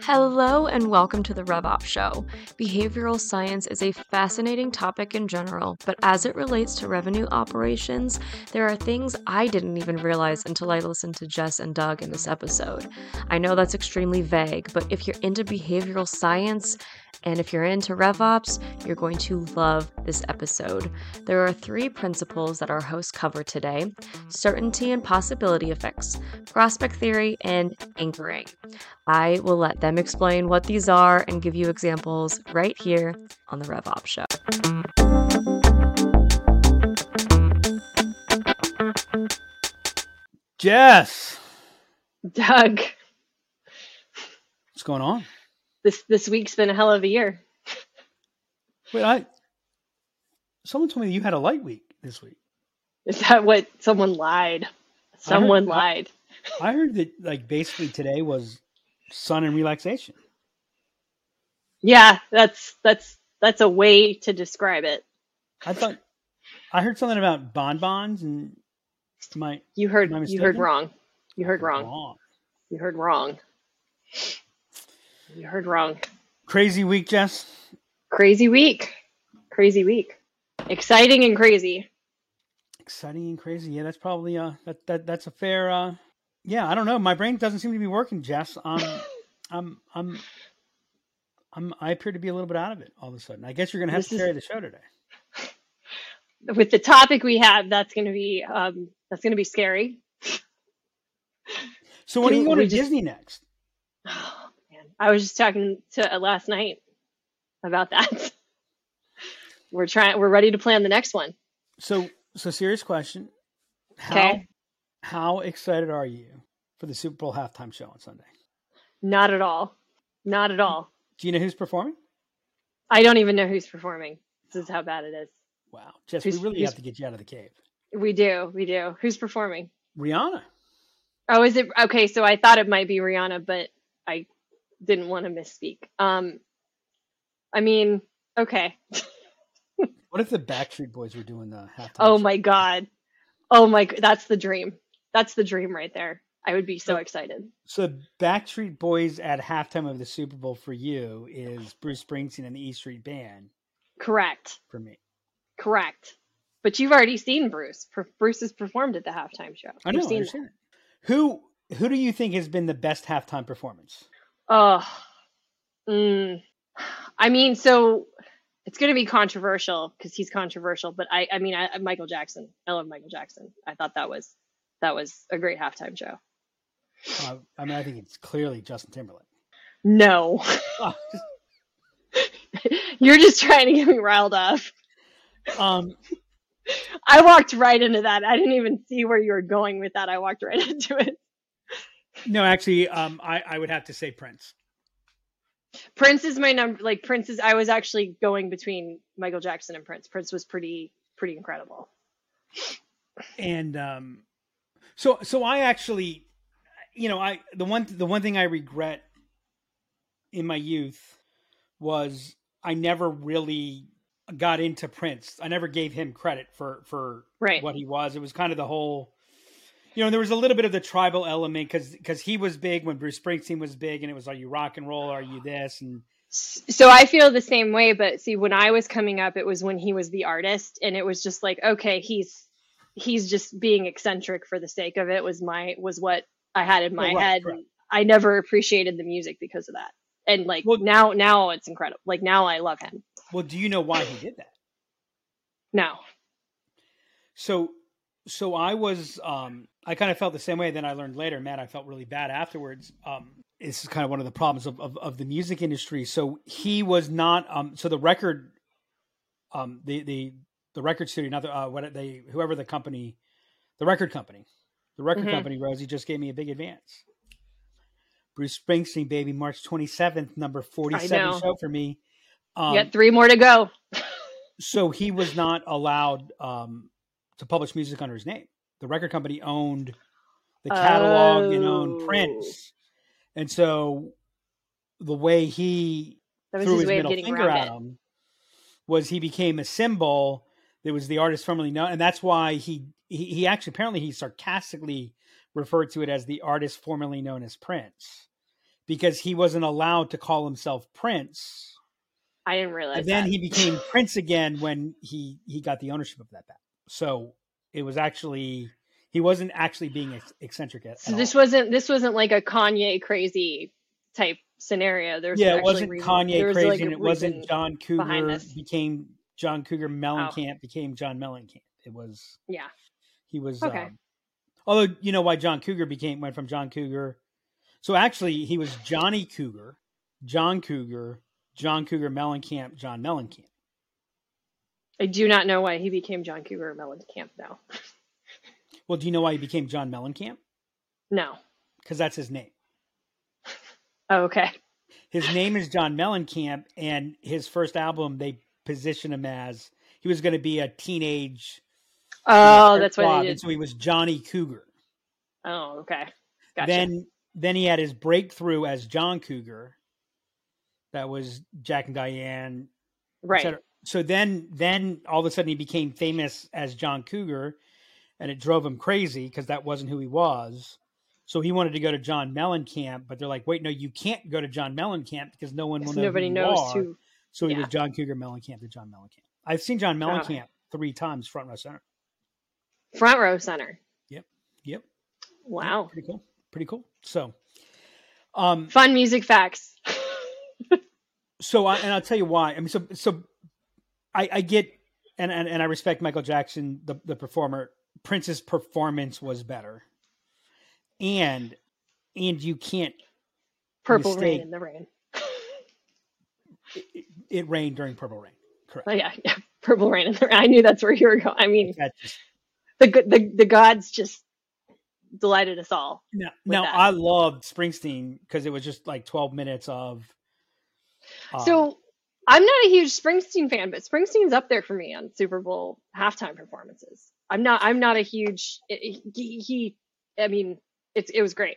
Hello and welcome to the RevOp Show. Behavioral science is a fascinating topic in general, but as it relates to revenue operations, there are things I didn't even realize until I listened to Jess and Doug in this episode. I know that's extremely vague, but if you're into behavioral science, and if you're into RevOps, you're going to love this episode. There are three principles that our hosts cover today certainty and possibility effects, prospect theory, and anchoring. I will let them explain what these are and give you examples right here on the RevOps Show. Jess, Doug, what's going on? This this week's been a hell of a year. Wait, I someone told me you had a light week this week. Is that what someone lied? Someone I- lied. I heard that like basically today was sun and relaxation. Yeah, that's that's that's a way to describe it. I thought I heard something about bonbons and my You heard you heard wrong. You heard wrong. You heard wrong. You heard wrong. Crazy week, Jess. Crazy week. Crazy week. Exciting and crazy. Exciting and crazy. Yeah, that's probably uh that, that that's a fair uh yeah, I don't know. My brain doesn't seem to be working, Jess. Um I'm I'm I'm I appear to be a little bit out of it all of a sudden. I guess you're gonna have This to is- carry the show today. With the topic we have, that's gonna be um that's gonna be scary. So when are you going to just- Disney next? I was just talking to uh, last night about that. we're trying. We're ready to plan the next one. So, so serious question. How Okay. how excited are you for the Super Bowl halftime show on Sunday? Not at all. Not at all. Do you know who's performing? I don't even know who's performing. This is how bad it is. Wow, Jess, Who's- we really have to get you out of the cave. We do. We do. Who's performing? Rihanna. Oh, is it okay? So I thought it might be Rihanna, but I didn't want to misspeak. Um, I mean, okay. What if the Backstreet Boys were doing the halftime? Oh show? my god. Oh my. That's the dream. That's the dream right there. I would be so So- excited. So Backstreet Boys at halftime of the Super Bowl for you is Bruce Springsteen and the E Street Band Correct. for me. Correct. But you've already seen Bruce. Bruce has performed at the halftime show. I know. I seen understand. Who who do you think has been the best halftime performance? Oh, mm, I mean, so it's going to be controversial because he's controversial. But I, I mean, I, I- Michael Jackson. I love Michael Jackson. I thought that was that was a great halftime show. Uh, I mean, I think it's clearly Justin Timberlake. No, Oh, you're just trying to get me riled up. um, I walked right into that. I didn't even see where you were going with that. I walked right into it. No, actually, um, I, I would have to say Prince. Prince is my number. Like Prince is. I was actually going between Michael Jackson and Prince. Prince was pretty pretty incredible. and um so so i actually you know i the one the one thing i regret in my youth was i never really got into prince i never gave him credit for for Right. what he was it was kind of the whole you know there was a little bit of the tribal element because because he was big when bruce springsteen was big and it was are you rock and roll are you this and So I feel the same way, but see, when I was coming up, it was when he was the artist, and it was just like, okay, he's he's just being eccentric for the sake of it. Was my was what I had in my Oh, right, head. right. I never appreciated the music because of that. And like Well- now, now it's incredible. Like now, I love him. well do you know why he did that No, So so I was um I kind of felt the same way. Then I learned later, man, I felt really bad afterwards. Um this is kind of one of the problems of, of, of the music industry. So he was not um so the record um the the the record studio, not the uh what they whoever the company the record company. The record Mhm. company, Rosie, just gave me a big advance. Bruce Springsteen, baby, March twenty seventh, number 47 show for me. Um, you got three more to go. so he was not allowed um, to publish music under his name. The record company owned the catalog and owned Oh. Prince, and so the way he threw his his middle finger at him was he became a symbol that was the artist formerly known, and that's why he he, he actually apparently he sarcastically referred to it as the artist formerly known as Prince because he wasn't allowed to call himself Prince. I didn't realize. And then that. he became Prince again when he he got the ownership of that bat. So it was actually he wasn't actually being eccentric at, So at this all. wasn't this wasn't like a Kanye crazy type scenario. There's yeah, it wasn't reason- Kanye was, crazy, like, and it wasn't John Cougar became John Cougar Oh. Mellencamp became John Mellencamp. It was Yeah. he was Okay. um, although you know why John Cougar became went from John Cougar. So actually, he was Johnny Cougar, John Cougar, John Cougar Mellencamp, John Mellencamp. I do not know why he became John Cougar Mellencamp now. Well, do you know why he became John Mellencamp? No. Because that's his name. Oh, okay. His name is John Mellencamp, and his first album they position him as he was going to be a teenage. Oh, that's what heartthrob, they and so he was Johnny Cougar. Oh, okay. Gotcha. Then then he had his breakthrough as John Cougar. That was Jack and Diane, right. So then then all of a sudden he became famous as John Cougar, and it drove him crazy because that wasn't who he was. So he wanted to go to John Mellencamp, but they're like, "Wait, no, you can't go to John Mellencamp because no one will know nobody who knows are." who. So he yeah. was John Cougar Mellencamp to John Mellencamp. I've seen John Oh. Mellencamp three times front row center. Front row center. Yep, Yep. Wow. pretty cool, pretty cool. So, um, Fun music facts. so I, and I'll tell you why. I mean, so so I, I get and, and and I respect Michael Jackson, the the performer. Prince's performance was better, and and you can't. Purple rain in the rain. It, it rained during Purple Rain. Correct. Oh, yeah, yeah. Purple rain in the rain. I knew that's where you were going. I mean, just, the good- the the gods just delighted us all. now, now that. I loved Springsteen because it was just like twelve minutes of. um, So I'm not a huge Springsteen fan, but Springsteen's up there for me on Super Bowl halftime performances. I'm not. I'm not a huge. Eh, eh, he. he I mean, it's it was great.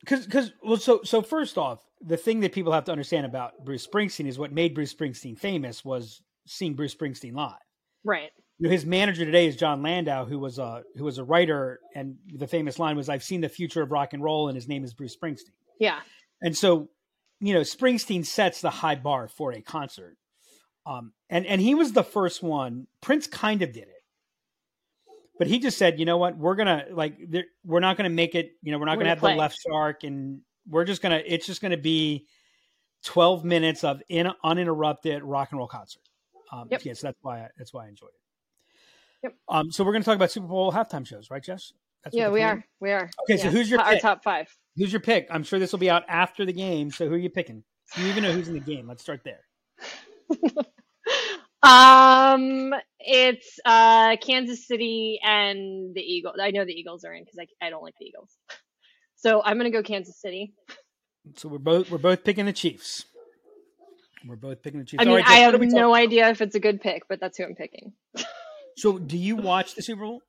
because because well so so first off the thing that people have to understand about bruce springsteen is what made bruce springsteen famous was seeing bruce springsteen live Right. his manager today is jon landau who was a who was a writer and the famous line was i've seen the future of rock and roll and his name is bruce springsteen Yeah. and so you know springsteen sets the high bar for a concert um and and he was the first one prince kind of did it but he just said you know what we're gonna like we're not gonna make it you know we're not gonna gonna have play. the left shark and we're just gonna it's just gonna be 12 minutes of in, uninterrupted rock and roll concert um Yep. yes that's why I, that's why i enjoyed it Yep. um so we're gonna talk about super bowl halftime shows right jess that's Yeah, we are. We are. Okay, so who's your our pick? top five? Who's your pick i'm sure this will be out after the game so who are you picking do you even know who's in the game let's start there Um, it's uh Kansas City and the Eagles. I know the Eagles are in because I I don't like the Eagles. So I'm gonna go Kansas City. so we're both we're both picking the chiefs we're both picking the chiefs I mean, right, I have what are we talking- no idea if it's a good pick, but that's who I'm picking. so do you watch the super bowl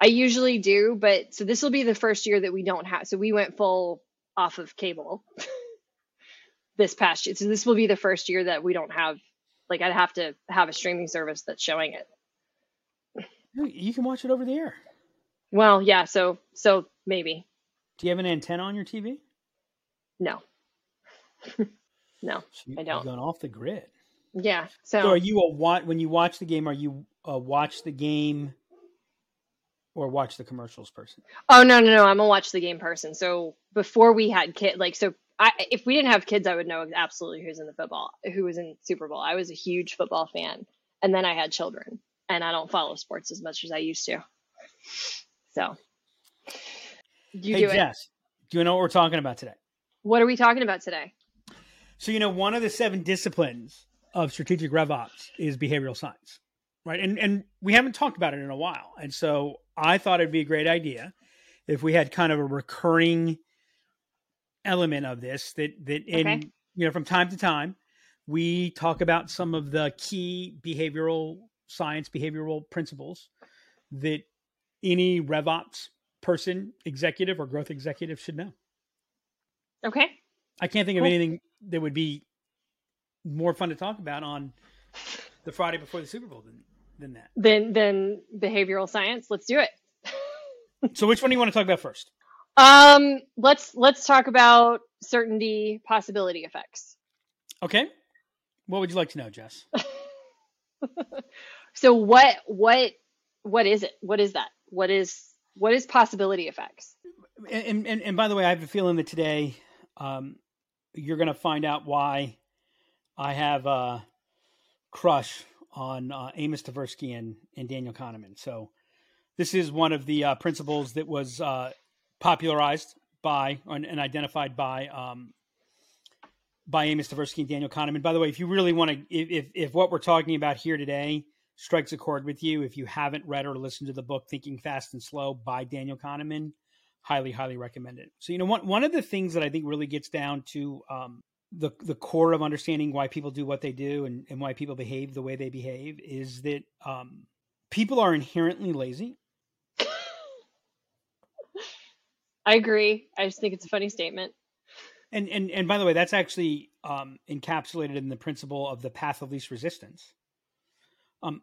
I usually do, but so this will be the first year that we don't have. So we went full off of cable this past year. So this will be the first year that we don't have. Like I'd have to have a streaming service that's showing it. you can watch it over the air Well, yeah. So so maybe do you have an antenna on your tv no, no. So you- I you're don't. going off the grid Yeah. so So are you a watch when you watch the game are you watch the game or watch the commercials person oh no no no. I'm a watch the game person. So before we had kid, like so. I, if we didn't have kids, I would know absolutely who's in the football, who was in Super Bowl. I was a huge football fan, and then I had children, and I don't follow sports as much as I used to. So, you hey do it. jess do you know what we're talking about today What are we talking about today? So you know, one of the seven disciplines of strategic rev ops is behavioral science, right? And and we haven't talked about it in a while, and so I thought it'd be a great idea if we had kind of a recurring element of this that that in Okay. you know from time to time we talk about some of the key behavioral science behavioral principles that any rev ops person executive or growth executive should know Okay. I can't think of anything that would be more fun to talk about on the Friday before the Super Bowl than, than that. Than then behavioral science. Let's do it. So, which one do you want to talk about first? Um, let's let's talk about certainty possibility effects. Okay. What would you like to know, Jess? so what what what is it? What is that? What is what is possibility effects? And and, and by the way, I have a feeling that today um, you're going to find out why I have a crush on uh, Amos Tversky and, and Daniel Kahneman. So this is one of the uh, principles that was uh, popularized by and identified by um, by Amos Tversky and Daniel Kahneman. By the way, if you really want to, if if what we're talking about here today strikes a chord with you, if you haven't read or listened to the book Thinking Fast and Slow by Daniel Kahneman, highly, highly recommend it. So you know, one one of the things that I think really gets down to um, the the core of understanding why people do what they do and, and why people behave the way they behave is that um, people are inherently lazy. I agree. I just think it's a funny statement. And and and by the way, that's actually um, encapsulated in the principle of the path of least resistance. Um,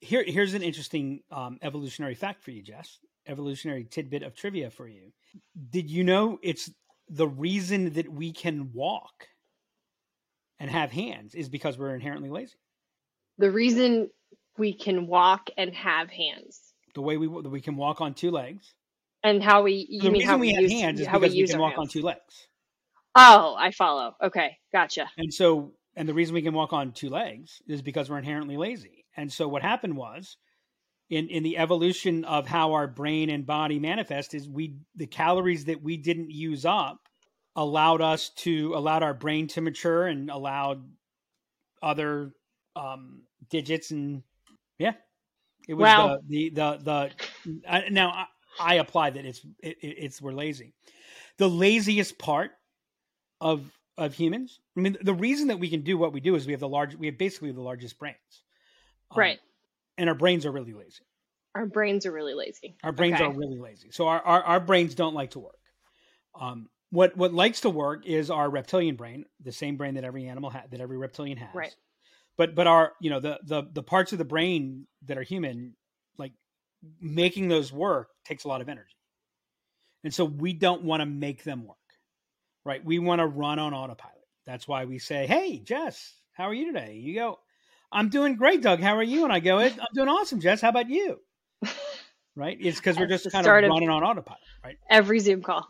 here here's an interesting um, evolutionary fact for you, Jess. Evolutionary tidbit of trivia for you. Did you know it's the reason that we can walk and have hands is because we're inherently lazy. The reason we can walk and have hands. The way we we can walk on two legs. And how we you the mean reason we, we have use, hands is because we, we can walk hands. on two legs. Oh, I follow. Okay, gotcha. And so, and the reason we can walk on two legs is because we're inherently lazy. And so, what happened was, in in the evolution of how our brain and body manifest, is we the calories that we didn't use up allowed us to allowed our brain to mature and allowed other um, digits and yeah, it was wow. the the the, the now I, I apply that it's it, it's we're lazy. The laziest part of of humans. I mean, the reason that we can do what we do is we have the large, we have basically the largest brains, um, right? And our brains are really lazy. Our brains are really lazy. Our brains okay. are really lazy. So our, our, our brains don't like to work. Um, what what likes to work is our reptilian brain, the same brain that every animal has, that every reptilian has. Right. But but our you know the the the parts of the brain that are human, like making those work takes a lot of energy, and so we don't want to make them work right? We want to run on autopilot. That's why we say, Hey, Jess, how are you today? You go, I'm doing great, Doug. How are you? And I go, I'm doing awesome, Jess. How about you? Right? It's because we're just kind of running on autopilot, right? Every Zoom call.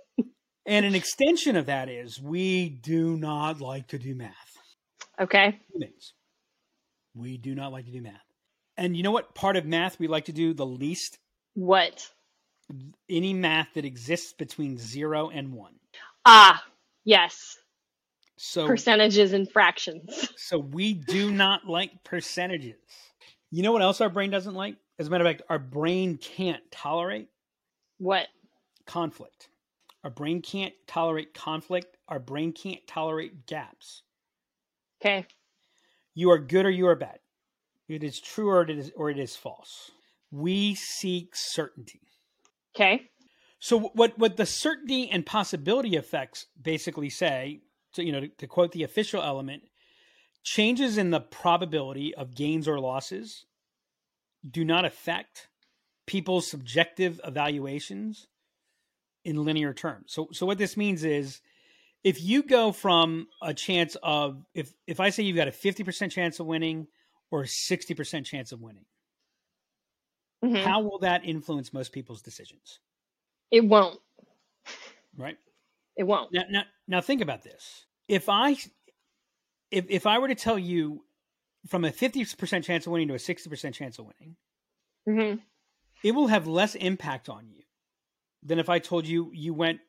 and an extension of that is we do not like to do math. Okay. We do not like to do math. And you know what part of math we like to do the least? What? Any math that exists between zero and one. Ah, yes. So percentages and fractions. So we do not like percentages. You know what else our brain doesn't like? As a matter of fact, our brain can't tolerate what? Conflict. Our brain can't tolerate conflict. Our brain can't tolerate gaps. Okay. You are good or you are bad. It is true or it is or it is false. We seek certainty. Okay. So what what the certainty and possibility effects basically say, to, you know, to, to quote the official element, changes in the probability of gains or losses do not affect people's subjective evaluations in linear terms. So so what this means is if you go from a chance of if if I say you've got a 50% chance of winning or a 60% chance of winning, mm-hmm. how will that influence most people's decisions? It won't. Right. It won't. Now, now, now think about this. If I, if if I were to tell you, from a fifty percent chance of winning to a sixty percent chance of winning, mm-hmm. it will have less impact on you than if I told you you went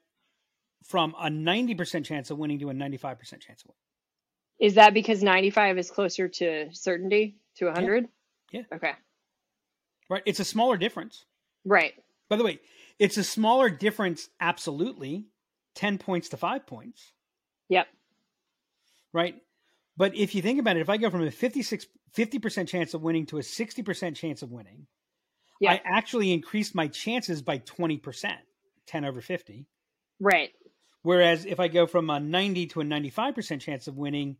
from a ninety percent chance of winning to a ninety-five percent chance of winning. Is that because ninety-five is closer to certainty to hundred? Yeah. yeah. Okay. Right. It's a smaller difference. Right. By the way, it's a smaller difference, absolutely, 10 points to five points. Yep. Right. But if you think about it, if I go from a 56, 50% chance of winning to a 60% chance of winning, yep. I actually increased my chances by 20%, 10 over 50. Right. Whereas if I go from a 90 to a 95% chance of winning,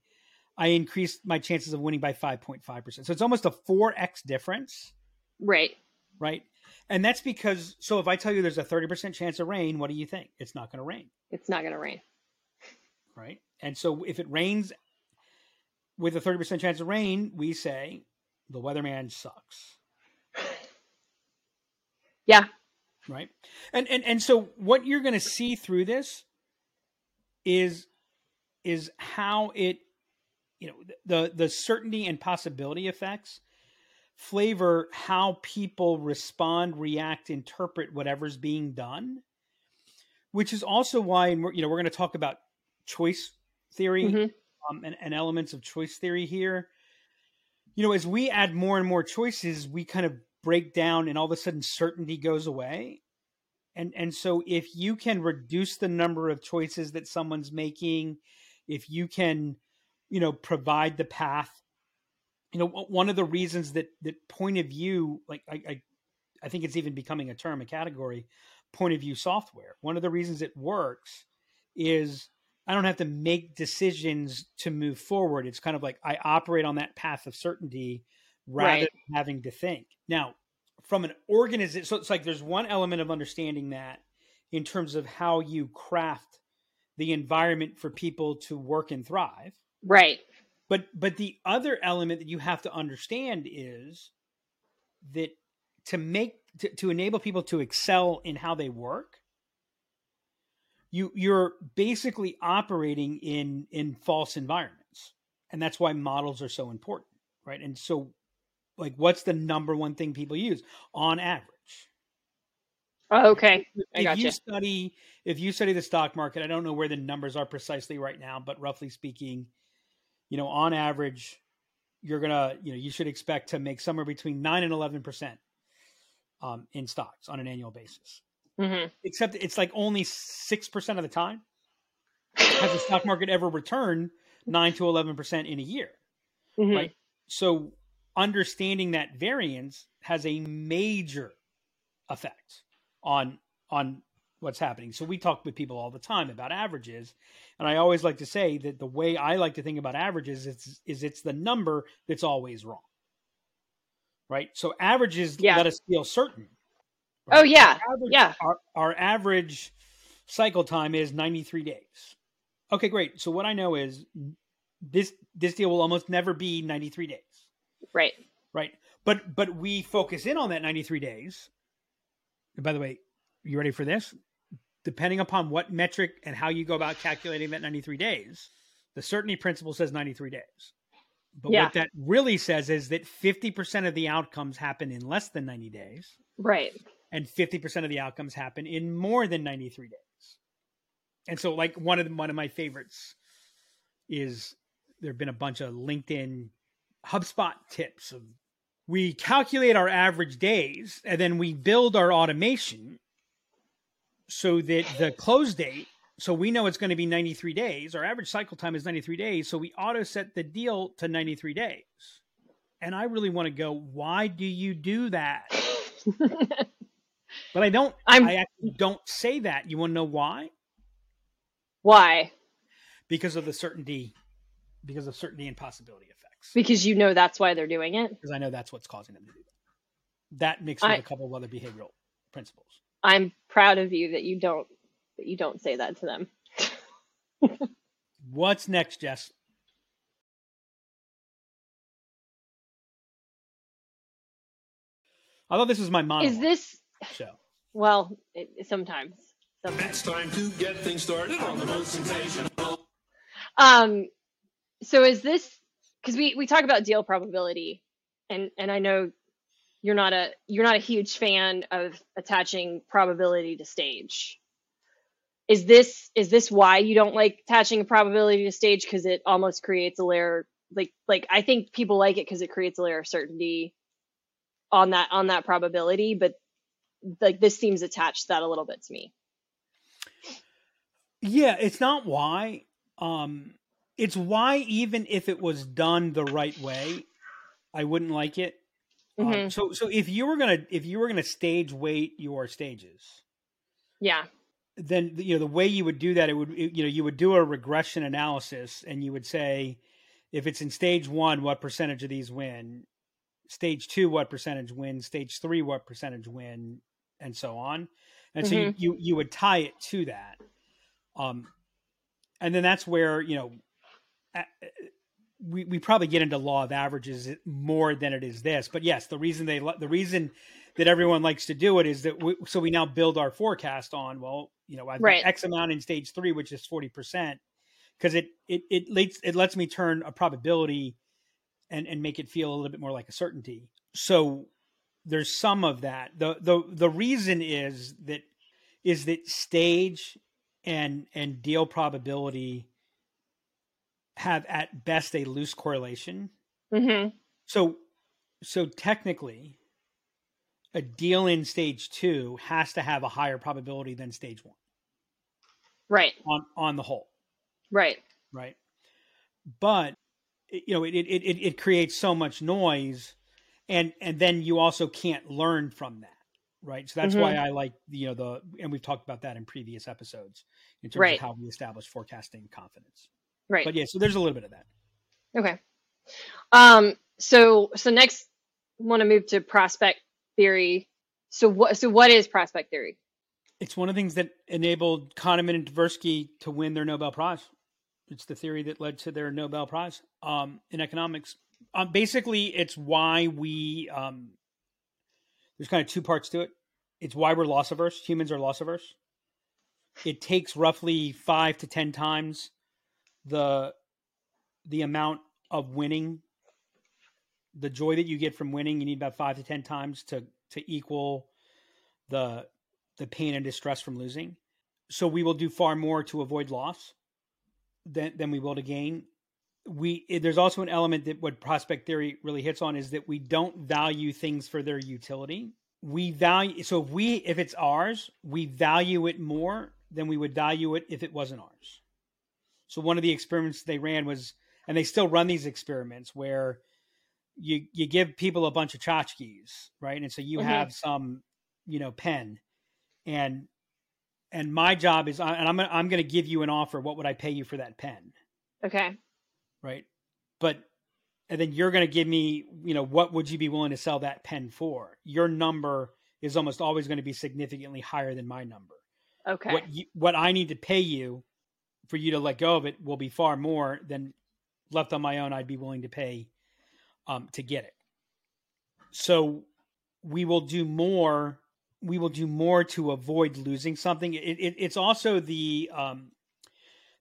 I increased my chances of winning by 5.5%. So it's almost a 4x difference. Right. Right. And that's because, so if I tell you there's a 30% chance of rain, what do you think? It's not going to rain. It's not going to rain. right? And so if it rains with a 30% chance of rain, we say the weatherman sucks. Yeah. Right. And and and so what you're going to see through this is is how it you know the the certainty and possibility effects flavor how people respond, react, interpret whatever's being done. Which is also why you know we're going to talk about choice theory Mm-hmm. um, and, and elements of choice theory here. You know, as we add more and more choices, we kind of break down, and all of a sudden, certainty goes away. And and so, if you can reduce the number of choices that someone's making, if you can, you know, provide the path, you know, one of the reasons that that point of view, like I, I, I think it's even becoming a term, a category, point of view software. One of the reasons it works is I don't have to make decisions to move forward. It's kind of like I operate on that path of certainty rather Right. than having to think. Now, from an organization, so it's like there's one element of understanding that in terms of how you craft the environment for people to work and thrive. Right. But but the other element that you have to understand is that to make to, to enable people to excel in how they work, you you're basically operating in in false environments. And that's why models are so important, right? And so like what's the number one thing people use on average? Oh, okay. I if gotcha. you study if you study the stock market, I don't know where the numbers are precisely right now, but roughly speaking, you know, on average, you're gonna, you know, you should expect to make somewhere between nine and eleven percent um, in stocks on an annual basis. hmm Except it's like only six percent of the time has the stock market ever returned nine to eleven percent in a year. hmm Right. So understanding that variance has a major effect on on what's happening. So we talk with people all the time about averages, and I always like to say that the way I like to think about averages is is it's the number that's always wrong. Right? So averages Yeah. let us feel certain. Oh, yeah. Our average, Yeah. Our, our average cycle time is 93 days. Okay, great. So what I know is this this deal will almost never be 93 days Right. right but but we focus in on that 93 days and by the way you ready for this depending upon what metric and how you go about calculating that 93 days the certainty principle says 93 days but Yeah. what that really says is that 50% of the outcomes happen in less than 90 days Right. and 50% of the outcomes happen in more than 93 days and so like one of the, one of my favorites is there've been a bunch of linkedin hubspot tips of we calculate our average days and then we build our automation so that the close date so we know it's going to be 93 days our average cycle time is 93 days so we auto set the deal to 93 days. And i really want to go why do you do that? But i don't I'm- i actually don't say that. You want to know why? Why? because of the certainty because of certainty and possibility effects. Because you know that's why they're doing it. because i know that's what's causing them to do that. That mixed with I- a couple of other behavioral principles I'm proud of you that you don't that you don't say that to them. what's next jess i thought this was my monologue Is this show well? It, sometimes. Sometimes. It's time to get things started on the most sensational. Um, so is this because we we talk about deal probability, and and I know you're not a you're not a huge fan of attaching probability to stage. Is this is this why you don't like attaching a probability to stage because it almost creates a layer like like I think people like it because it creates a layer of certainty on that on that probability, but like this seems attached to that a little bit to me. Yeah, it's not why. Um, it's why even if it was done the right way, I wouldn't like it. Um, Mhm. so, so if you were gonna if you were gonna stage weight your stages, Yeah. then you know the way you would do that, it would it- you know you would do a regression analysis, and you would say, if it's in stage one, what percentage of these win? Stage two, what percentage win? Stage three, what percentage win? And so on. And so you, you you would tie it to that. Um, and then that's where you know we we probably get into law of averages more than it is this. But yes, the reason they the reason that everyone likes to do it is that we, so we now build our forecast on well, you know, I've Right. X amount in stage three, which is forty percent, because it it it lets it lets me turn a probability and and make it feel a little bit more like a certainty. So there's some of that. the the The reason is that is that stage and and deal probability have at best a loose correlation. hmm So so technically a deal in stage 2 has to have a higher probability than stage 1 Right. on on the whole, Right. right? But you know it it it, it creates so much noise and and then you also can't learn from that. Right. So that's Mhm. why I like you know the and we've talked about that in previous episodes in terms Right. of how we establish forecasting confidence. Right. But yeah, so there's a little bit of that. Okay. Um. So so next, want to move to prospect theory. So what? So what is prospect theory? It's one of the things that enabled Kahneman and Tversky to win their Nobel Prize. It's the theory that led to their Nobel Prize um, in economics. Um, basically, it's why we um, there's kind of two parts to it. It's why we're loss averse. Humans are loss averse. It takes roughly five to ten times the the amount of winning, the joy that you get from winning. You need about five to ten times to to equal the the pain and distress from losing. So we will do far more to avoid loss than than we will to gain. We there's also an element that what prospect theory really hits on is that we don't value things for their utility. We value so if we if it's ours, we value it more than we would value it if it wasn't ours. So one of the experiments they ran was and they still run these experiments where you you give people a bunch of tchotchkes, right? And so you Mhm. have some, you know, pen and and my job is and I'm gonna, I'm going to give you an offer. What would I pay you for that pen? Okay. Right? But and then you're going to give me, you know, what would you be willing to sell that pen for? Your number is almost always going to be significantly higher than my number. Okay. What you, what I need to pay you for you to let go of it will be far more than left on my own. I'd be willing to pay um, to get it. So we will do more. We will do more to avoid losing something. It, it, it's also the um,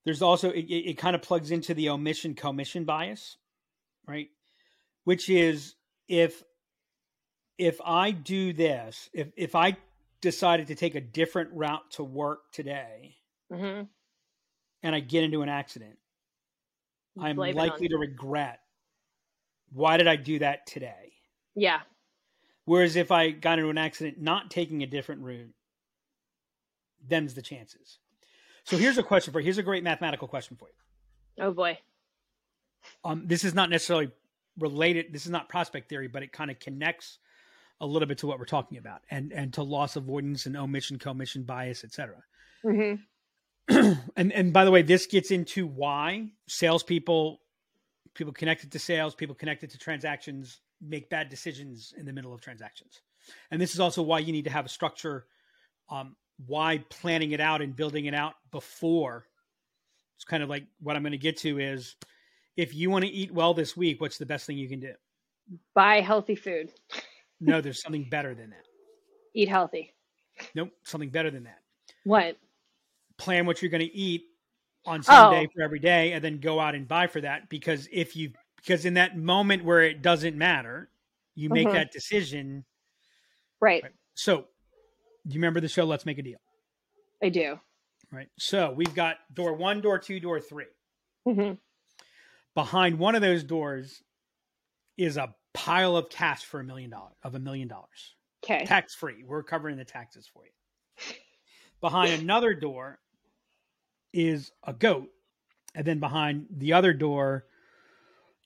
there's also it, it kind of plugs into the omission commission bias, right? Which is if if I do this, if if I decided to take a different route to work today hmm and I get into an accident, I'm Blame it on- likely to regret why did I do that today? Yeah. Whereas if I got into an accident not taking a different route, them's the chances. So here's a question for you. Here's a great mathematical question for you. Oh boy. Um, this is not necessarily related. This is not prospect theory, but it kind of connects a little bit to what we're talking about and and to loss avoidance and omission, commission bias, etc. hmm and and by the way, this gets into why salespeople, people connected to sales, people connected to transactions, make bad decisions in the middle of transactions. And this is also why you need to have a structure. Um, why planning it out and building it out before. It's kind of like what I'm going to get to is if you want to eat well this week, what's the best thing you can do? Buy healthy food. No, there's something better than that. Eat healthy. Nope, something better than that. What? Plan what you're going to eat on Sunday Oh. for every day and then go out and buy for that because if you because in that moment where it doesn't matter you make Mhm. that decision Right. Right. so do you remember the show let's make a deal I do. right so we've got door 1 door 2 door 3 hmm behind one of those doors is a pile of cash for a million dollars of a million dollars Okay. tax free we're covering the taxes for you behind another door is a goat and then behind the other door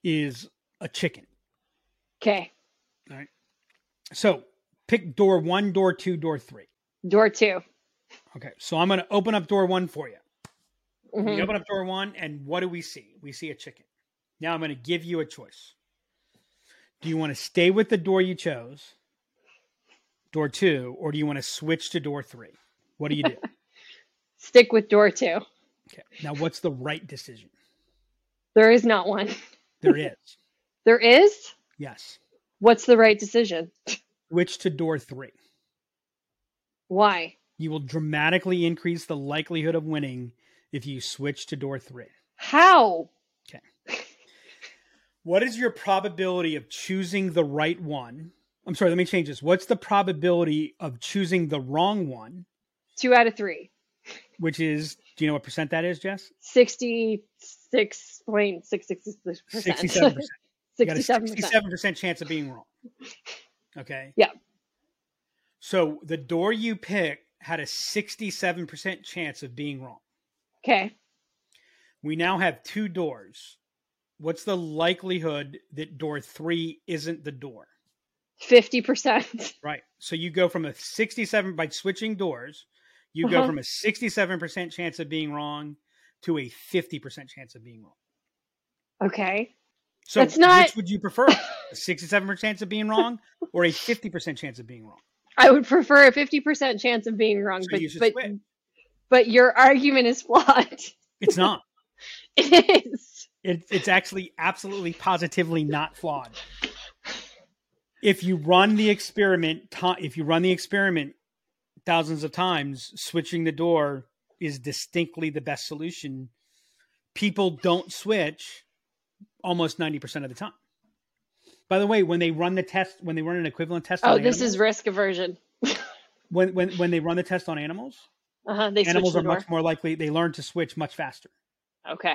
is a chicken. Okay. All right. So pick door one door two door three. Door two. okay so i'm going to open up door one for you. We hmm open up door one and what do we see? We see a chicken. Now i'm going to give you a choice. Do you want to stay with the door you chose door two or do you want to switch to door three? What do you do? Stick with door two. Okay. Now, what's the right decision? There is not one. There is. There is? Yes. What's the right decision? Switch to door three. Why? You will dramatically increase the likelihood of winning if you switch to door three. How? Okay. what is your probability of choosing the right one? I'm sorry, let me change this. What's the probability of choosing the wrong one? Two out of three. Which is, do you know what percent that is, Jess? 66.66%. 67%. Got a 67%. 67% chance of being wrong. Okay. Yeah. So the door you pick had a 67% chance of being wrong. Okay. We now have two doors. What's the likelihood that door three isn't the door? 50%. Right. So you go from a 67 by switching doors, you go Uh-huh. from a 67% chance of being wrong to a 50% chance of being wrong. Okay. So That's not- which would you prefer? A 67% chance of being wrong or a 50% chance of being wrong? I would prefer a 50% chance of being wrong, So but you but, switch. but your argument is flawed. It's not. It is. It, it's actually absolutely positively not flawed. If you run the experiment, if you run the experiment thousands of times, switching the door is distinctly the best solution. People don't switch almost 90% of the time. By the way, when they run the test, when they run an equivalent test, Oh, this animals, is risk aversion. when, when when they run the test on animals, Uh-huh. They animals are door. much more likely they learn to switch much faster. Okay.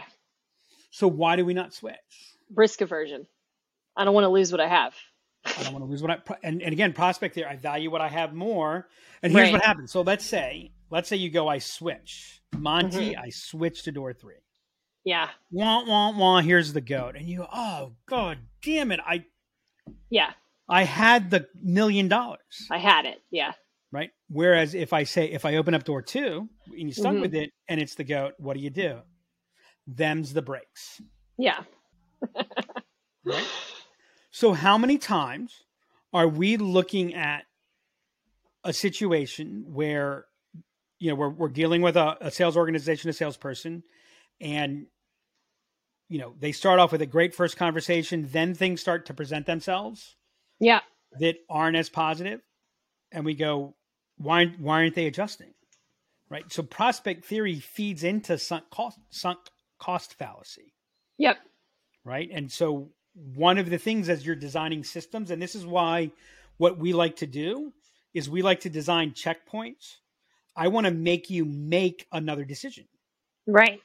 So why do we not switch? Risk aversion. I don't want to lose what I have. I don't want to lose what I and, and again prospect theory. I value what I have more. And here's Right. what happens. So let's say let's say you go. I switch Monty. Mm-hmm. I switch to door three. Yeah. Wah wah wah. Here's the goat. And you go. Oh god damn it. I Yeah. I had the million dollars. I had it. Yeah. Right. Whereas if I say if I open up door two and you stuck Mhm. with it and it's the goat, what do you do? Them's the breaks. Yeah. Right. So, how many times are we looking at a situation where, you know, we're, we're dealing with a, a sales organization, a salesperson, and, you know, they start off with a great first conversation, then things start to present themselves Yeah. that aren't as positive, and we go, why, why aren't they adjusting? Right. So, prospect theory feeds into sunk cost, sunk cost fallacy Yep. right? And so one of the things as you're designing systems, and this is why what we like to do is we like to design checkpoints. I want to make you make another decision, Right.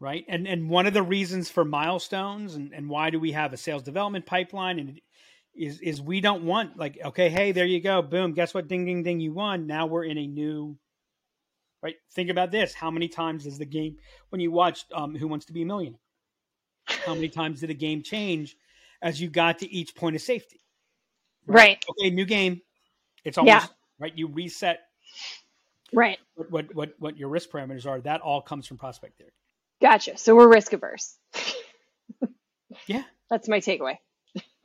right? And and one of the reasons for milestones and, and why do we have a sales development pipeline and is is we don't want like okay, hey, there you go, boom, guess what, ding ding ding, you won. Now we're in a new right. Think about this: how many times is the game when you watched um, Who Wants to Be a Millionaire? How many times did a game change as you got to each point of safety? Right. Okay, new game. It's almost Yeah. right. You reset Right. what, what what what your risk parameters are. That all comes from prospect theory. Gotcha. So we're risk averse. Yeah, That's my takeaway.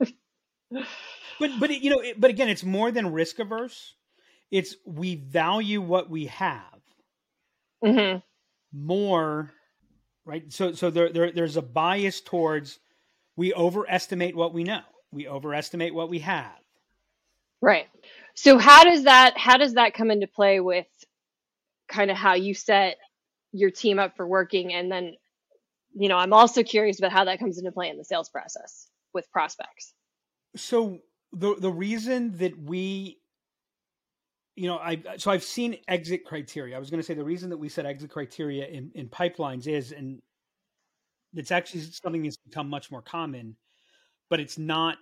but but it, you know, it, but again, it's more than risk averse. It's we value what we have mm-hmm. more, right? So so there, there there's a bias towards we overestimate what we know. We overestimate what we have. Right. So how does that how does that come into play with kind of how you set your team up for working and then you know, I'm also curious about how that comes into play in the sales process with prospects. So the the reason that we you know, I so I've seen exit criteria. I was going to say the reason that we set exit criteria in, in pipelines is, and it's actually something that's become much more common, but it's not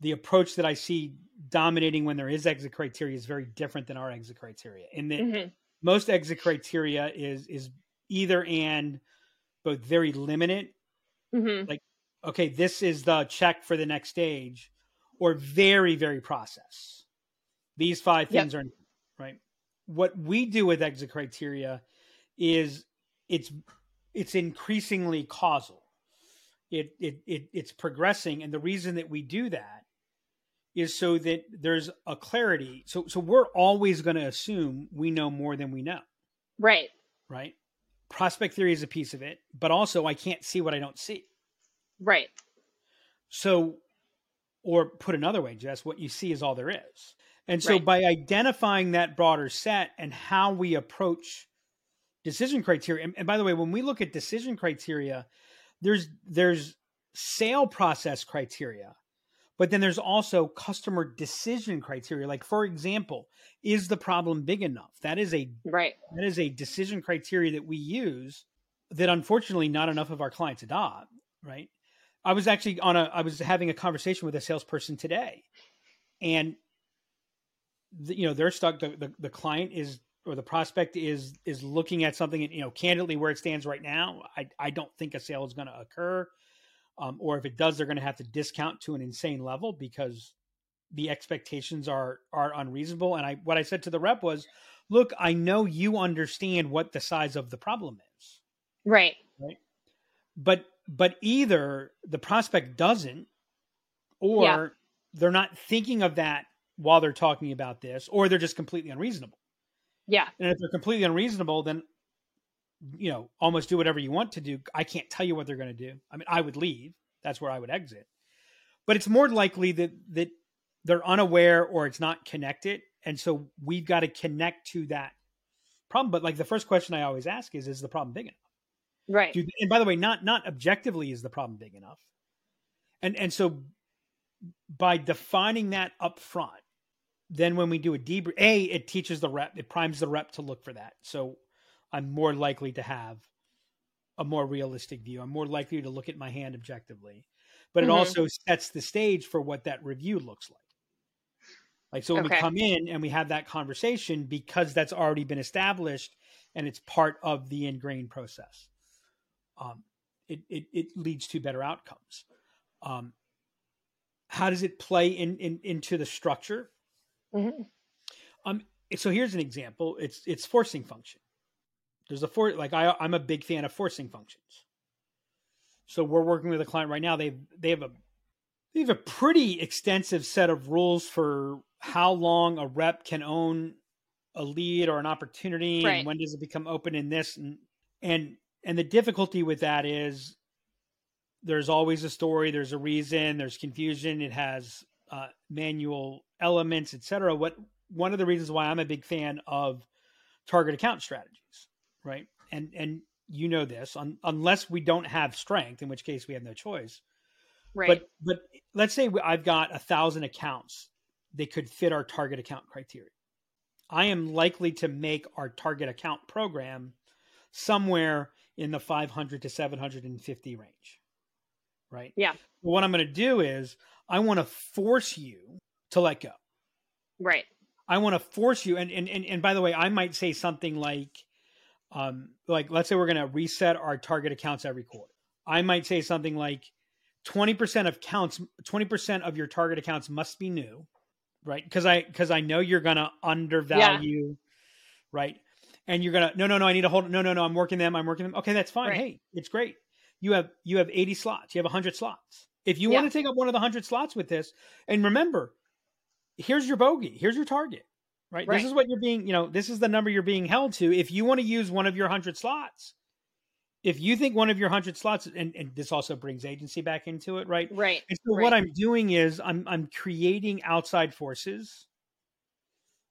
the approach that I see dominating when there is exit criteria is very different than our exit criteria. In that hmm most exit criteria is is either and both very limited hmm okay, this is the check for the next stage, or very, very process. These five Yep. things are right. What we do with exit criteria is it's it's increasingly causal. It, it it it's progressing, and the reason that we do that is so that there's a clarity. So so we're always going to assume we know more than we know Right. right? prospect theory is a piece of it, but also I can't see what I don't see. Right. So, or put another way, Jess, what you see is all there is. And so Right. by identifying that broader set and how we approach decision criteria, and, and by the way, when we look at decision criteria, there's there's sale process criteria, but then there's also customer decision criteria. Like for example, is the problem big enough? That is a Right. that is a decision criteria that we use that unfortunately not enough of our clients adopt right i was actually on a i was having a conversation with a salesperson today and the, you know they're stuck the, the, the client is or the prospect is is looking at something and you know candidly where it stands right now i i don't think a sale is going to occur um, or if it does they're going to have to discount to an insane level because the expectations are are unreasonable and i what i said to the rep was look i know you understand what the size of the problem is right? Right. but but either the prospect doesn't or Yeah. they're not thinking of that while they're talking about this or they're just completely unreasonable. Yeah. and if they're completely unreasonable then you know almost do whatever you want to do. I can't tell you what they're going to do. I mean i would leave. That's where i would exit. But it's more likely that that they're unaware or it's not connected. And so we've got to connect to that problem. But like the first question i always ask is is the problem big enough? Right. do, and by the way, not not objectively is the problem big enough. And and so by defining that up front, then when we do a debrief, a it teaches the rep, it primes the rep to look for that. So I'm more likely to have a more realistic view. I'm more likely to look at my hand objectively, but it Mhm. also sets the stage for what that review looks like. Like so when we come in and we have that conversation because that's already been established and it's part of the ingrained process um, it, it it leads to better outcomes. Um, how does it play in, in into the structure? Mhm. Um, so here's an example. It's it's forcing function. There's a for like I I'm a big fan of forcing functions. So we're working with a client right now. They they have a they have a pretty extensive set of rules for how long a rep can own a lead or an opportunity Right. and when does it become open in this and and and the difficulty with that is there's always a story there's a reason there's confusion it has uh, manual elements etc what one of the reasons why i'm a big fan of target account strategies right and and you know this un, unless we don't have strength in which case we have no choice Right. but but let's say I've got a thousand accounts they could fit our target account criteria. I am likely to make our target account program somewhere in the 500 to 750 range. Right? Yeah. What I'm going to do is I want to force you to let go. right. I want to force you and and and, and by the way, I might say something like um like let's say we're going to reset our target accounts every quarter. I might say something like 20% of counts 20% of your target accounts must be new, right? Cuz I cuz I know you're going to undervalue right? And you're going to no no no I need to hold no no no I'm working them I'm working them. Okay, that's fine. Right. Hey, it's great. You have you have 80 slots. You have 100 slots. If you Yeah. want to take up one of the 100 slots with this and remember here's your bogey, here's your target. Right? Right. This is what you're being, you know, this is the number you're being held to. If you want to use one of your 100 slots, if you think one of your 100 slots and, and this also brings agency back into it, right? Right. And so Right. what I'm doing is I'm I'm creating outside forces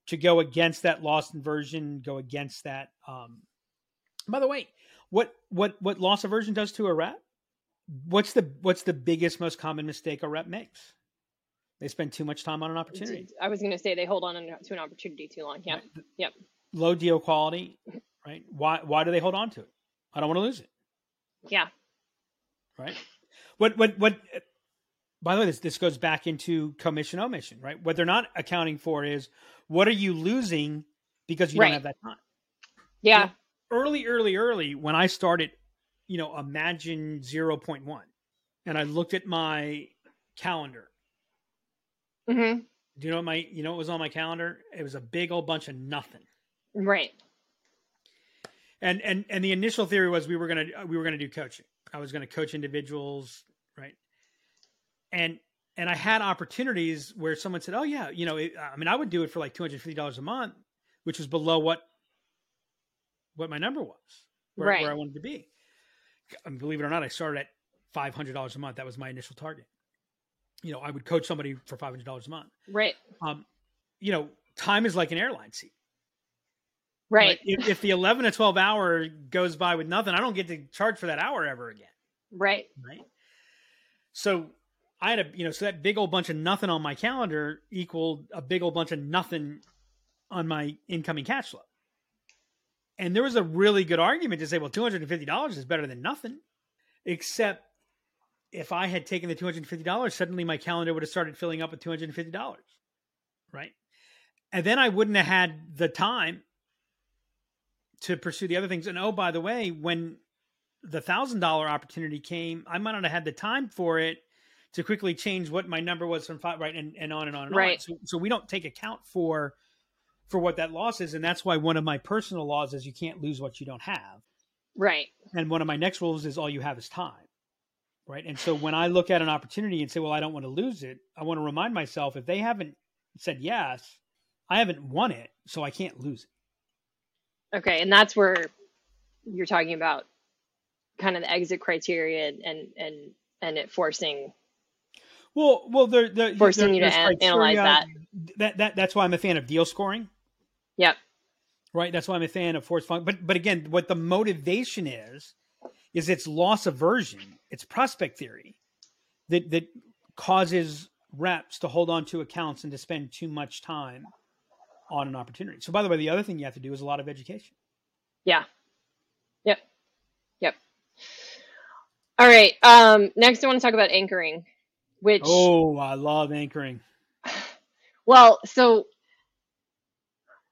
to go against that loss aversion, go against that. Um, by the way, what what what loss aversion does to a rep? What's the what's the biggest most common mistake a rep makes? They spend too much time on an opportunity. I was going to say they hold on to an opportunity too long. Yeah. Yep. Low deal quality, right? Why why do they hold on to it? I don't want to lose it. Yeah. right? What what what? By the way, this this goes back into commission omission, right? What they're not accounting for is what are you losing because you Right. don't have that time. Yeah. Early, early, early, when I started, you know, imagine zero point one, and I looked at my calendar. Hmm Do you know what my you know what was on my calendar? It was a big old bunch of nothing. Right. and and and the initial theory was we were gonna we were gonna do coaching. I was gonna coach individuals, right? And and I had opportunities where someone said, "Oh yeah, you know, it, I mean, I would do it for like two hundred fifty dollars a month, which was below what what my number was." where, Right. where I wanted to be. And believe it or not, I started at five hundred dollars a month. That was my initial target. You know, I would coach somebody for five hundred dollars a month. Right. Um, you know, time is like an airline seat. Right. If, if the eleven to twelve hour goes by with nothing, I don't get to charge for that hour ever again. Right. Right. So I had a you know so that big old bunch of nothing on my calendar equaled a big old bunch of nothing on my incoming cash flow. And there was a really good argument to say, well, two hundred and fifty dollars is better than nothing. Except if I had taken the two hundred and fifty dollars, suddenly my calendar would have started filling up with two hundred and fifty dollars, right? And then I wouldn't have had the time to pursue the other things. And oh, by the way, when the thousand dollar opportunity came, I might not have had the time for it to quickly change what my number was from five, right, and, and on and on and on. Right. So, so we don't take account for for what that loss is, and that's why one of my personal laws is you can't lose what you don't have. Right. And one of my next rules is all you have is time. Right. And so when I look at an opportunity and say, well, I don't want to lose it, I want to remind myself if they haven't said yes, I haven't won it, so I can't lose it. Okay. And that's where you're talking about kind of the exit criteria and and and it forcing Well, well, they're, they're Forcing there- you to an- analyze criteria. That, that that's why I'm a fan of deal scoring. Yep. Right. That's why I'm a fan of force fun But but again, what the motivation is, is it's loss aversion. It's prospect theory that that causes reps to hold on to accounts and to spend too much time on an opportunity. So by the way, the other thing you have to do is a lot of education. Yeah. Yep. Yep. All right. Um next I want to talk about anchoring, which Oh, I love anchoring. well, so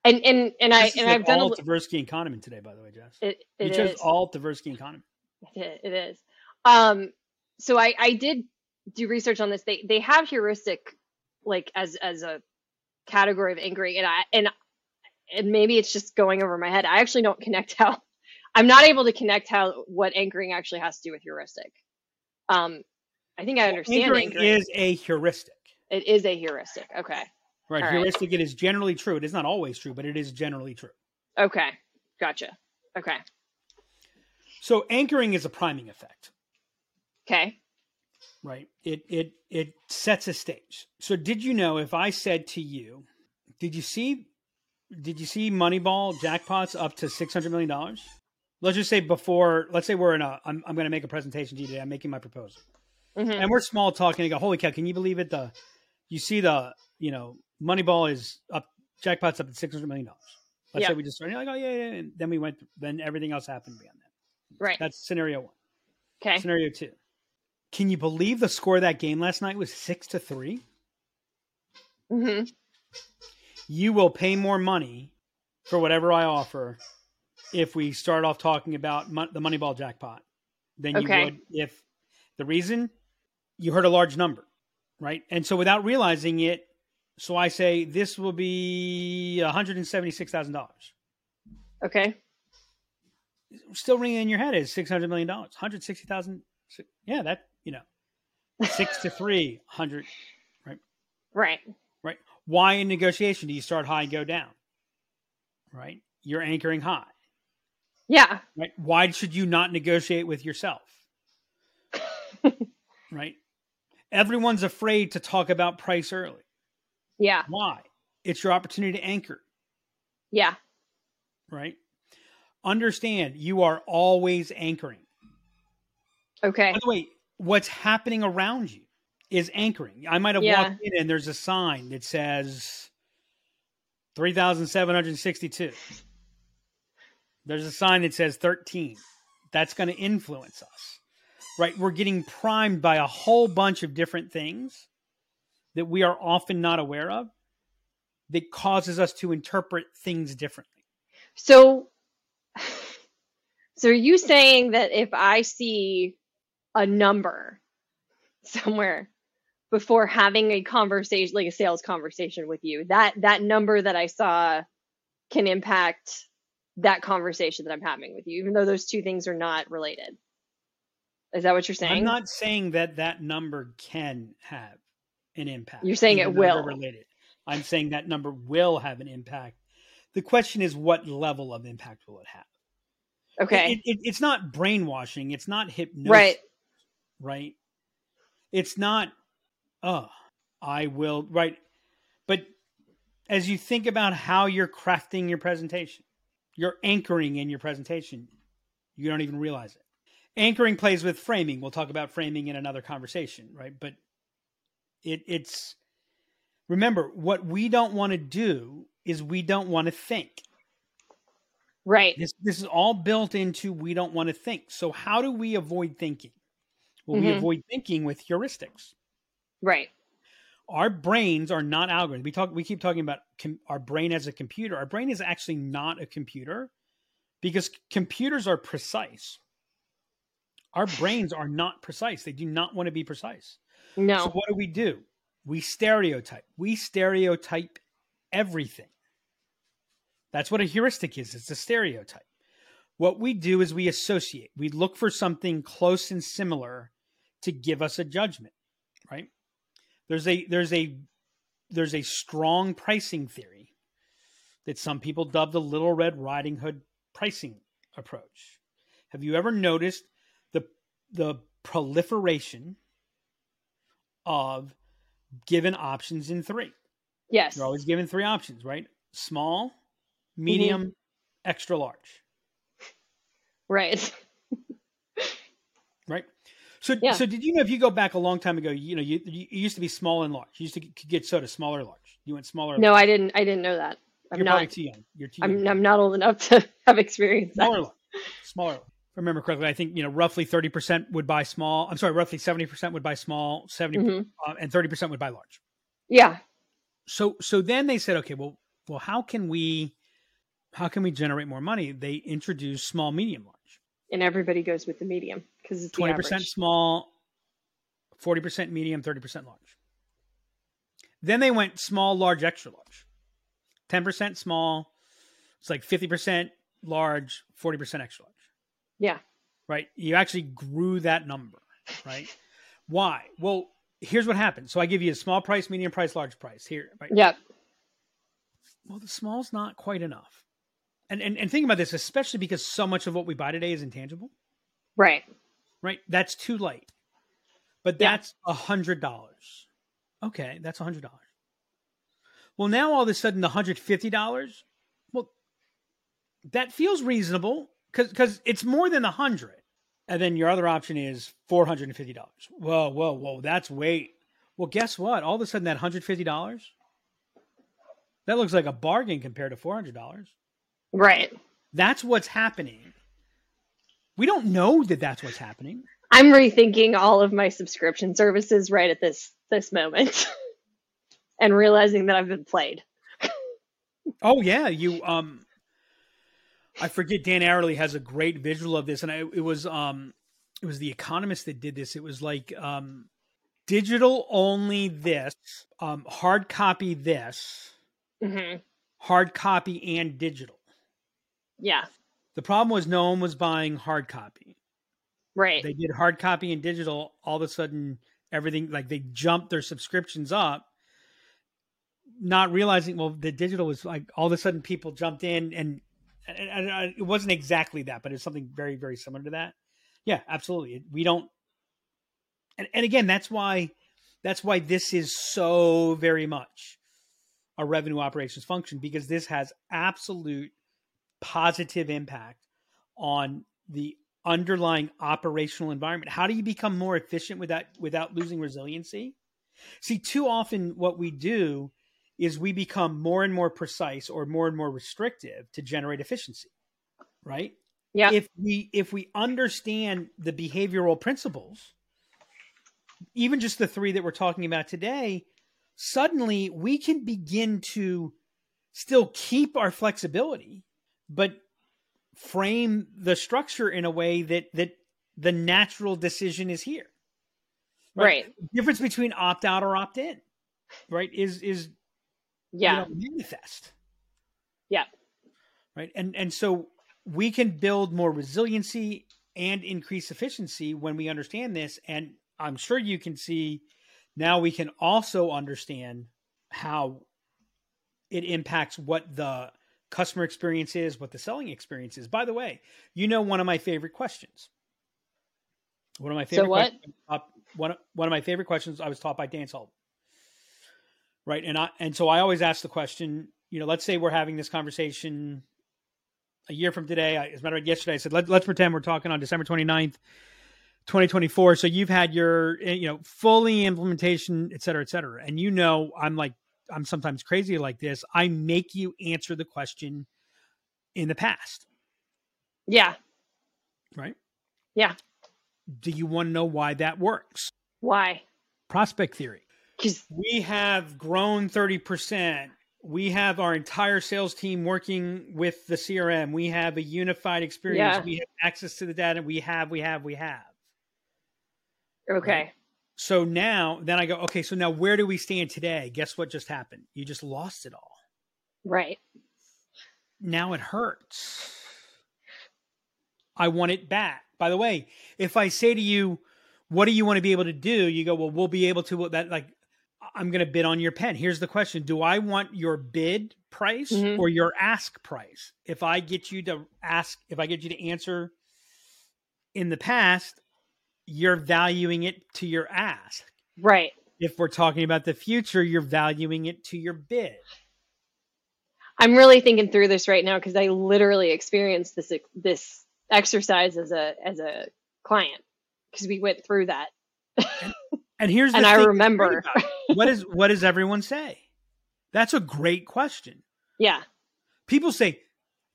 and and and I and I've done a all li- Tversky and Kahneman today, by the way, Jess. it, you chose is. all Tversky and Kahneman. It, it is. Um, so I, I did do research on this. They they have heuristic like as as a category of anchoring, and I and and maybe it's just going over my head. I actually don't connect how I'm not able to connect how what anchoring actually has to do with heuristic. Um, I think I understand Anchoring, anchoring. is a heuristic. it is a heuristic. Okay. Right. All right. Heuristic, it is generally true. It is not always true, but it is generally true. Okay. Gotcha. Okay. So anchoring is a priming effect, Okay. right? It it it sets a stage. So did you know if I said to you, did you see did you see Moneyball jackpots up to six hundred million dollars? Let's just say before let's say we're in a I'm I'm gonna make a presentation to you today. I'm making my proposal. hmm And we're small talking. I go, holy cow, can you believe it? The you see the, you know, Moneyball is up jackpots up to six hundred million dollars. Let's Yeah. say we just started like, oh yeah, yeah. And then we went then everything else happened beyond that. Right. That's scenario one. Okay. Scenario two. Can you believe the score of that game last night was six to three? hmm You will pay more money for whatever I offer if we start off talking about mon- the Moneyball jackpot than you would if the reason you heard a large number, right? And so without realizing it, so I say this will be one hundred and seventy six thousand dollars. Okay. Still ringing in your head is six hundred million dollars, hundred sixty thousand. Yeah, that you know, six to three hundred. Right. right? Right. Why in negotiation do you start high and go down? Right? You're anchoring high, Yeah. right? Why should you not negotiate with yourself? right? Everyone's afraid to talk about price early. Yeah. Why? It's your opportunity to anchor, Yeah. right? Understand you are always anchoring. Okay. By the way, what's happening around you is anchoring. I might have Yeah. walked in and there's a sign that says 3,762. There's a sign that says 13. That's going to influence us, right? We're getting primed by a whole bunch of different things that we are often not aware of that causes us to interpret things differently. So, so are you saying that if I see a number somewhere before having a conversation, like a sales conversation with you, that that number that I saw can impact that conversation that I'm having with you, even though those two things are not related? Is that what you're saying? I'm not saying that that number can have an impact. You're saying it will. Related. I'm saying that number will have an impact. The question is, what level of impact will it have? Okay. It, it, it's not brainwashing. It's not hypnosis. right. Right. It's not. Oh, I will. Right. But as you think about how you're crafting your presentation, you're anchoring in your presentation. You don't even realize it. Anchoring plays with framing. We'll talk about framing in another conversation, right? But it, it's remember what we don't want to do is we don't want to think. Right. This this is all built into we don't want to think. So how do we avoid thinking? Well, we Mhm. avoid thinking with heuristics. Right. Our brains are not algorithms. We talk. We keep talking about com- our brain as a computer. Our brain is actually not a computer because c- computers are precise. Our brains are not precise. They do not want to be precise. No. So what do we do? We stereotype. We stereotype everything. That's what a heuristic is. It's a stereotype. What we do is we associate. We look for something close and similar to give us a judgment, right? There's a there's a there's a strong pricing theory that some people dub the Little Red Riding Hood pricing approach. Have you ever noticed the the proliferation of given options in three? yes. You're always given three options, right? Small, medium, extra large, Right. right? So, Yeah. so did you know if you go back a long time ago, you know, you, you used to be small and large. You used to get- get soda small or large. You went smaller. No, large. I didn't. I didn't know that. I'm You're probably not. too young. You're too young. I'm. I'm not old enough to have experienced smaller, large. smaller. If I remember correctly, I think you know roughly thirty percent would buy small. I'm sorry, roughly seventy percent would buy small, 70 Mhm. uh, and thirty percent would buy large. Yeah. so so then they said okay well well how can we how can we generate more money? They introduced small medium large. And everybody goes with the medium because it's 20% average. small 40% medium 30% large. Then they went small large extra large. 10% small it's like 50% large 40% extra large. Yeah. right? You actually grew that number right? Why? Well here's what happened. So i give you a small price medium price large price. Here right? Yep. well, the small's not quite enough. And, and and think about this, especially because so much of what we buy today is intangible, Right. right? That's too light. But that's a hundred dollars. Okay, that's a hundred dollars. Well, now all of a sudden, the hundred fifty dollars. Well, that feels reasonable because because it's more than a hundred. And then your other option is four hundred and fifty dollars. Whoa, whoa, whoa! That's way. Well, guess what? All of a sudden, that hundred fifty dollars. That looks like a bargain compared to four hundred dollars. Right. That's what's happening. We don't know that that's what's happening. I'm rethinking all of my subscription services right at this this moment, and realizing that I've been played. Oh yeah, you um I forget Dan Ariely has a great visual of this and I, it was um it was the economist that did this. It was like um digital only this, um hard copy this, hmm hard copy and digital. Yeah. The problem was no one was buying hard copy. Right. They did hard copy and digital all of a sudden everything like they jumped their subscriptions up not realizing well the digital was like all of a sudden people jumped in and, and, and- it wasn't exactly that but it's something very very similar to that yeah absolutely we don't and, and again that's why that's why this is so very much a revenue operations function because this has absolute positive impact on the underlying operational environment. How do you become more efficient without without losing resiliency? See too often what we do is we become more and more precise or more and more restrictive to generate efficiency right? Yeah. if we if we understand the behavioral principles even just the three that we're talking about today suddenly we can begin to still keep our flexibility but frame the structure in a way that that the natural decision is here Right. difference between opt out or opt in right is is Yeah. you know, manifest. Yeah. Right. And and so we can build more resiliency and increase efficiency when we understand this. And I'm sure you can see now we can also understand how it impacts what the customer experience is, what the selling experience is. By the way, you know one of my favorite questions. One of my favorite So what? questions, uh, one one of my favorite questions I was taught by Dan Sullivan. Right. And I and so I always ask the question, you know, let's say we're having this conversation a year from today. I, as a matter of fact, yesterday I said, Let, let's pretend we're talking on December 29th, 2024. So you've had your, eh, you know, fully implementation, et cetera, et cetera. And you know, I'm like, I'm sometimes crazy like this. I make you answer the question in the past, Yeah. right? Yeah. Do you want to know why that works? Why? Prospect theory. Because We have grown 30%. We have our entire sales team working with the CRM. We have a unified experience. Yeah. We have access to the data. We have, we have, we have. okay. So now, then I go, okay, so now where do we stand today? Guess what just happened? You just lost it all. Right. Now it hurts. I want it back. By the way, if I say to you, what do you want to be able to do? You go, well, we'll be able to, that like, I'm going to bid on your pen. Here's the question Do I want your bid price Mhm. or your ask price? If I get you to ask, if I get you to answer in the past, you're valuing it to your ask. Right. If we're talking about the future, you're valuing it to your bid. I'm really thinking through this right now because I literally experienced this this exercise as a as a client because we went through that And here's the and I remember. what is what does everyone say? That's a great question. yeah. People say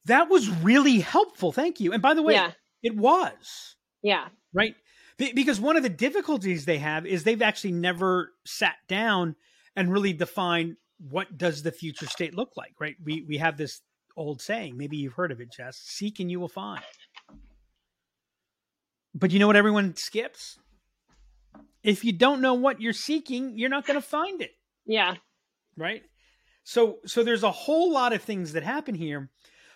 that was really helpful. Thank you. And by the way, Yeah. it was Yeah. right because one of the difficulties they have is they've actually never sat down and really defined what does the future state look like. Right? We we have this old saying. Maybe you've heard of it, Jess. Seek and you will find. But you know what everyone skips? If you don't know what you're seeking, you're not going to find it Yeah. right so so there's a whole lot of things that happen here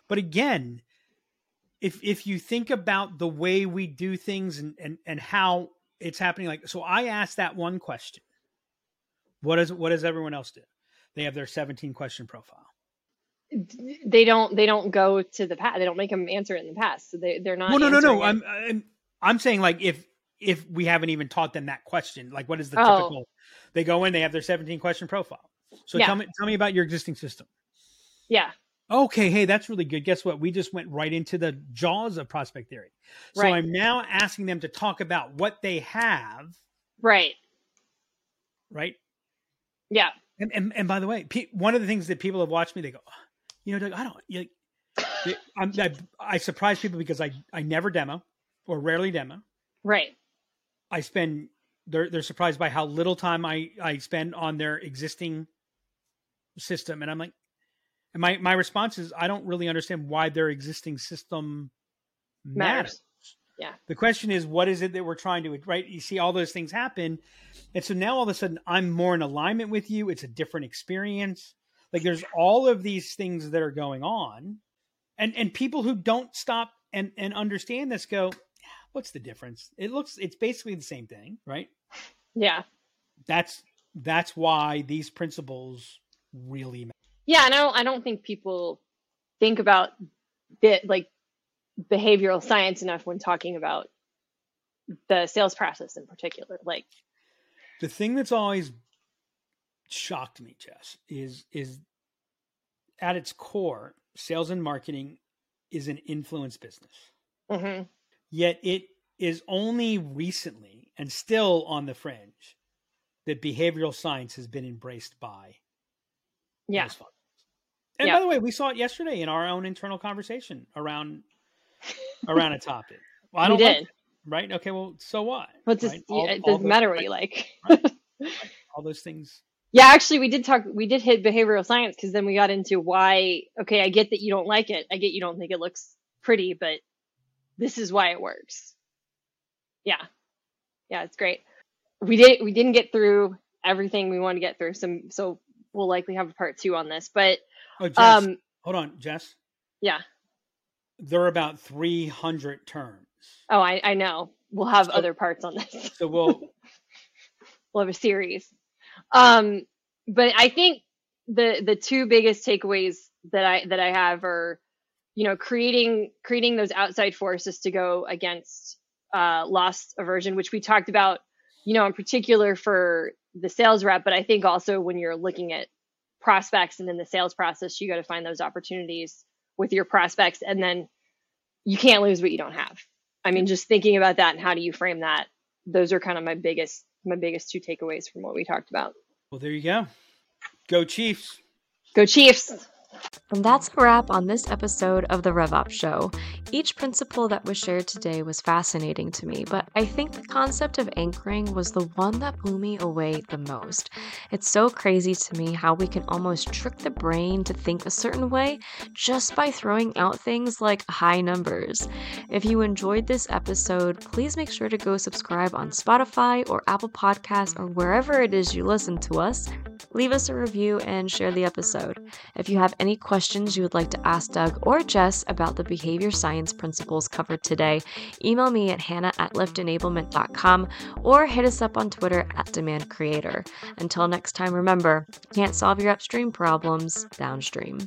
but again if if you think about the way we do things and and, and how it's happening like so i asked that one question what does what does everyone else do they have their 17 question profile They don't they don't go to the past. They don't make them answer it in the past. So they they're not. no no no no it. i'm i'm i'm saying like if if we haven't even taught them that question like what is the Oh. typical they go in they have their 17 question profile so Yeah. tell me tell me about your existing system Yeah. Okay, hey, that's really good. Guess what? We just went right into the jaws of prospect theory. So Right. I'm now asking them to talk about what they have, Right. right? Yeah. And and, and by the way, pe- one of the things that people have watched me, they go, "Oh, you know, Doug, I don't. You, I'm, I, I surprise people because I I never demo or rarely demo. Right. I spend they're they're surprised by how little time I I spend on their existing system, and I'm like, and my my response is I don't really understand why their existing system matters. Matters. Yeah. The question is, what is it that we're trying to right? You see all those things happen, and so now all of a sudden I'm more in alignment with you. It's a different experience. Like there's all of these things that are going on, and and people who don't stop and and understand this go, what's the difference? It looks it's basically the same thing, right? Yeah. That's that's why these principles really matter. Yeah. And I don't I don't think people think about the like behavioral science enough when talking about the sales process in particular. Like The thing that's always shocked me, Jess, is is at its core, sales and marketing is an influence business. mhm. Yet it is only recently and still on the fringe that behavioral science has been embraced by yeah. functions. And Yeah. by the way, we saw it yesterday in our own internal conversation around around a topic. Well, I don't like it, right? Okay, well, so what? What's this? right? All- it doesn't matter what you like. All those things. Yeah, actually, we did talk. We did hit behavioral science because then we got into why. Okay, I get that you don't like it. I get you don't think it looks pretty, but this is why it works. Yeah, yeah, it's great. We did. We didn't get through everything we wanted to get through. Some, so we'll likely have a part two on this. But Oh, Jess, um, hold on, Jess. yeah. There are about 300 terms. Oh, I I know. We'll have So- other parts on this. So we'll we'll have a series. Um, but I think the the two biggest takeaways that I that I have are, you know, creating creating those outside forces to go against uh, loss aversion, which we talked about, you know, in particular for the sales rep, but I think also when you're looking at prospects and in the sales process, you got to find those opportunities with your prospects, and then you can't lose what you don't have. I mean, just thinking about that and how do you frame that? Those are kind of my biggest my biggest two takeaways from what we talked about. Well, there you go. Go Chiefs. Go Chiefs. And that's a wrap on this episode of the RevOps Show. Each principle that was shared today was fascinating to me, but I think the concept of anchoring was the one that blew me away the most. It's so crazy to me how we can almost trick the brain to think a certain way just by throwing out things like high numbers. If you enjoyed this episode, please make sure to go subscribe on Spotify or Apple Podcasts or wherever it is you listen to us. Leave us a review and share the episode. If you have any questions you would like to ask Doug or Jess about the behavior science principles covered today, email me at hannah at liftenablement.com or hit us up on Twitter at Demand Creator. Until next time, remember, can't solve your upstream problems downstream.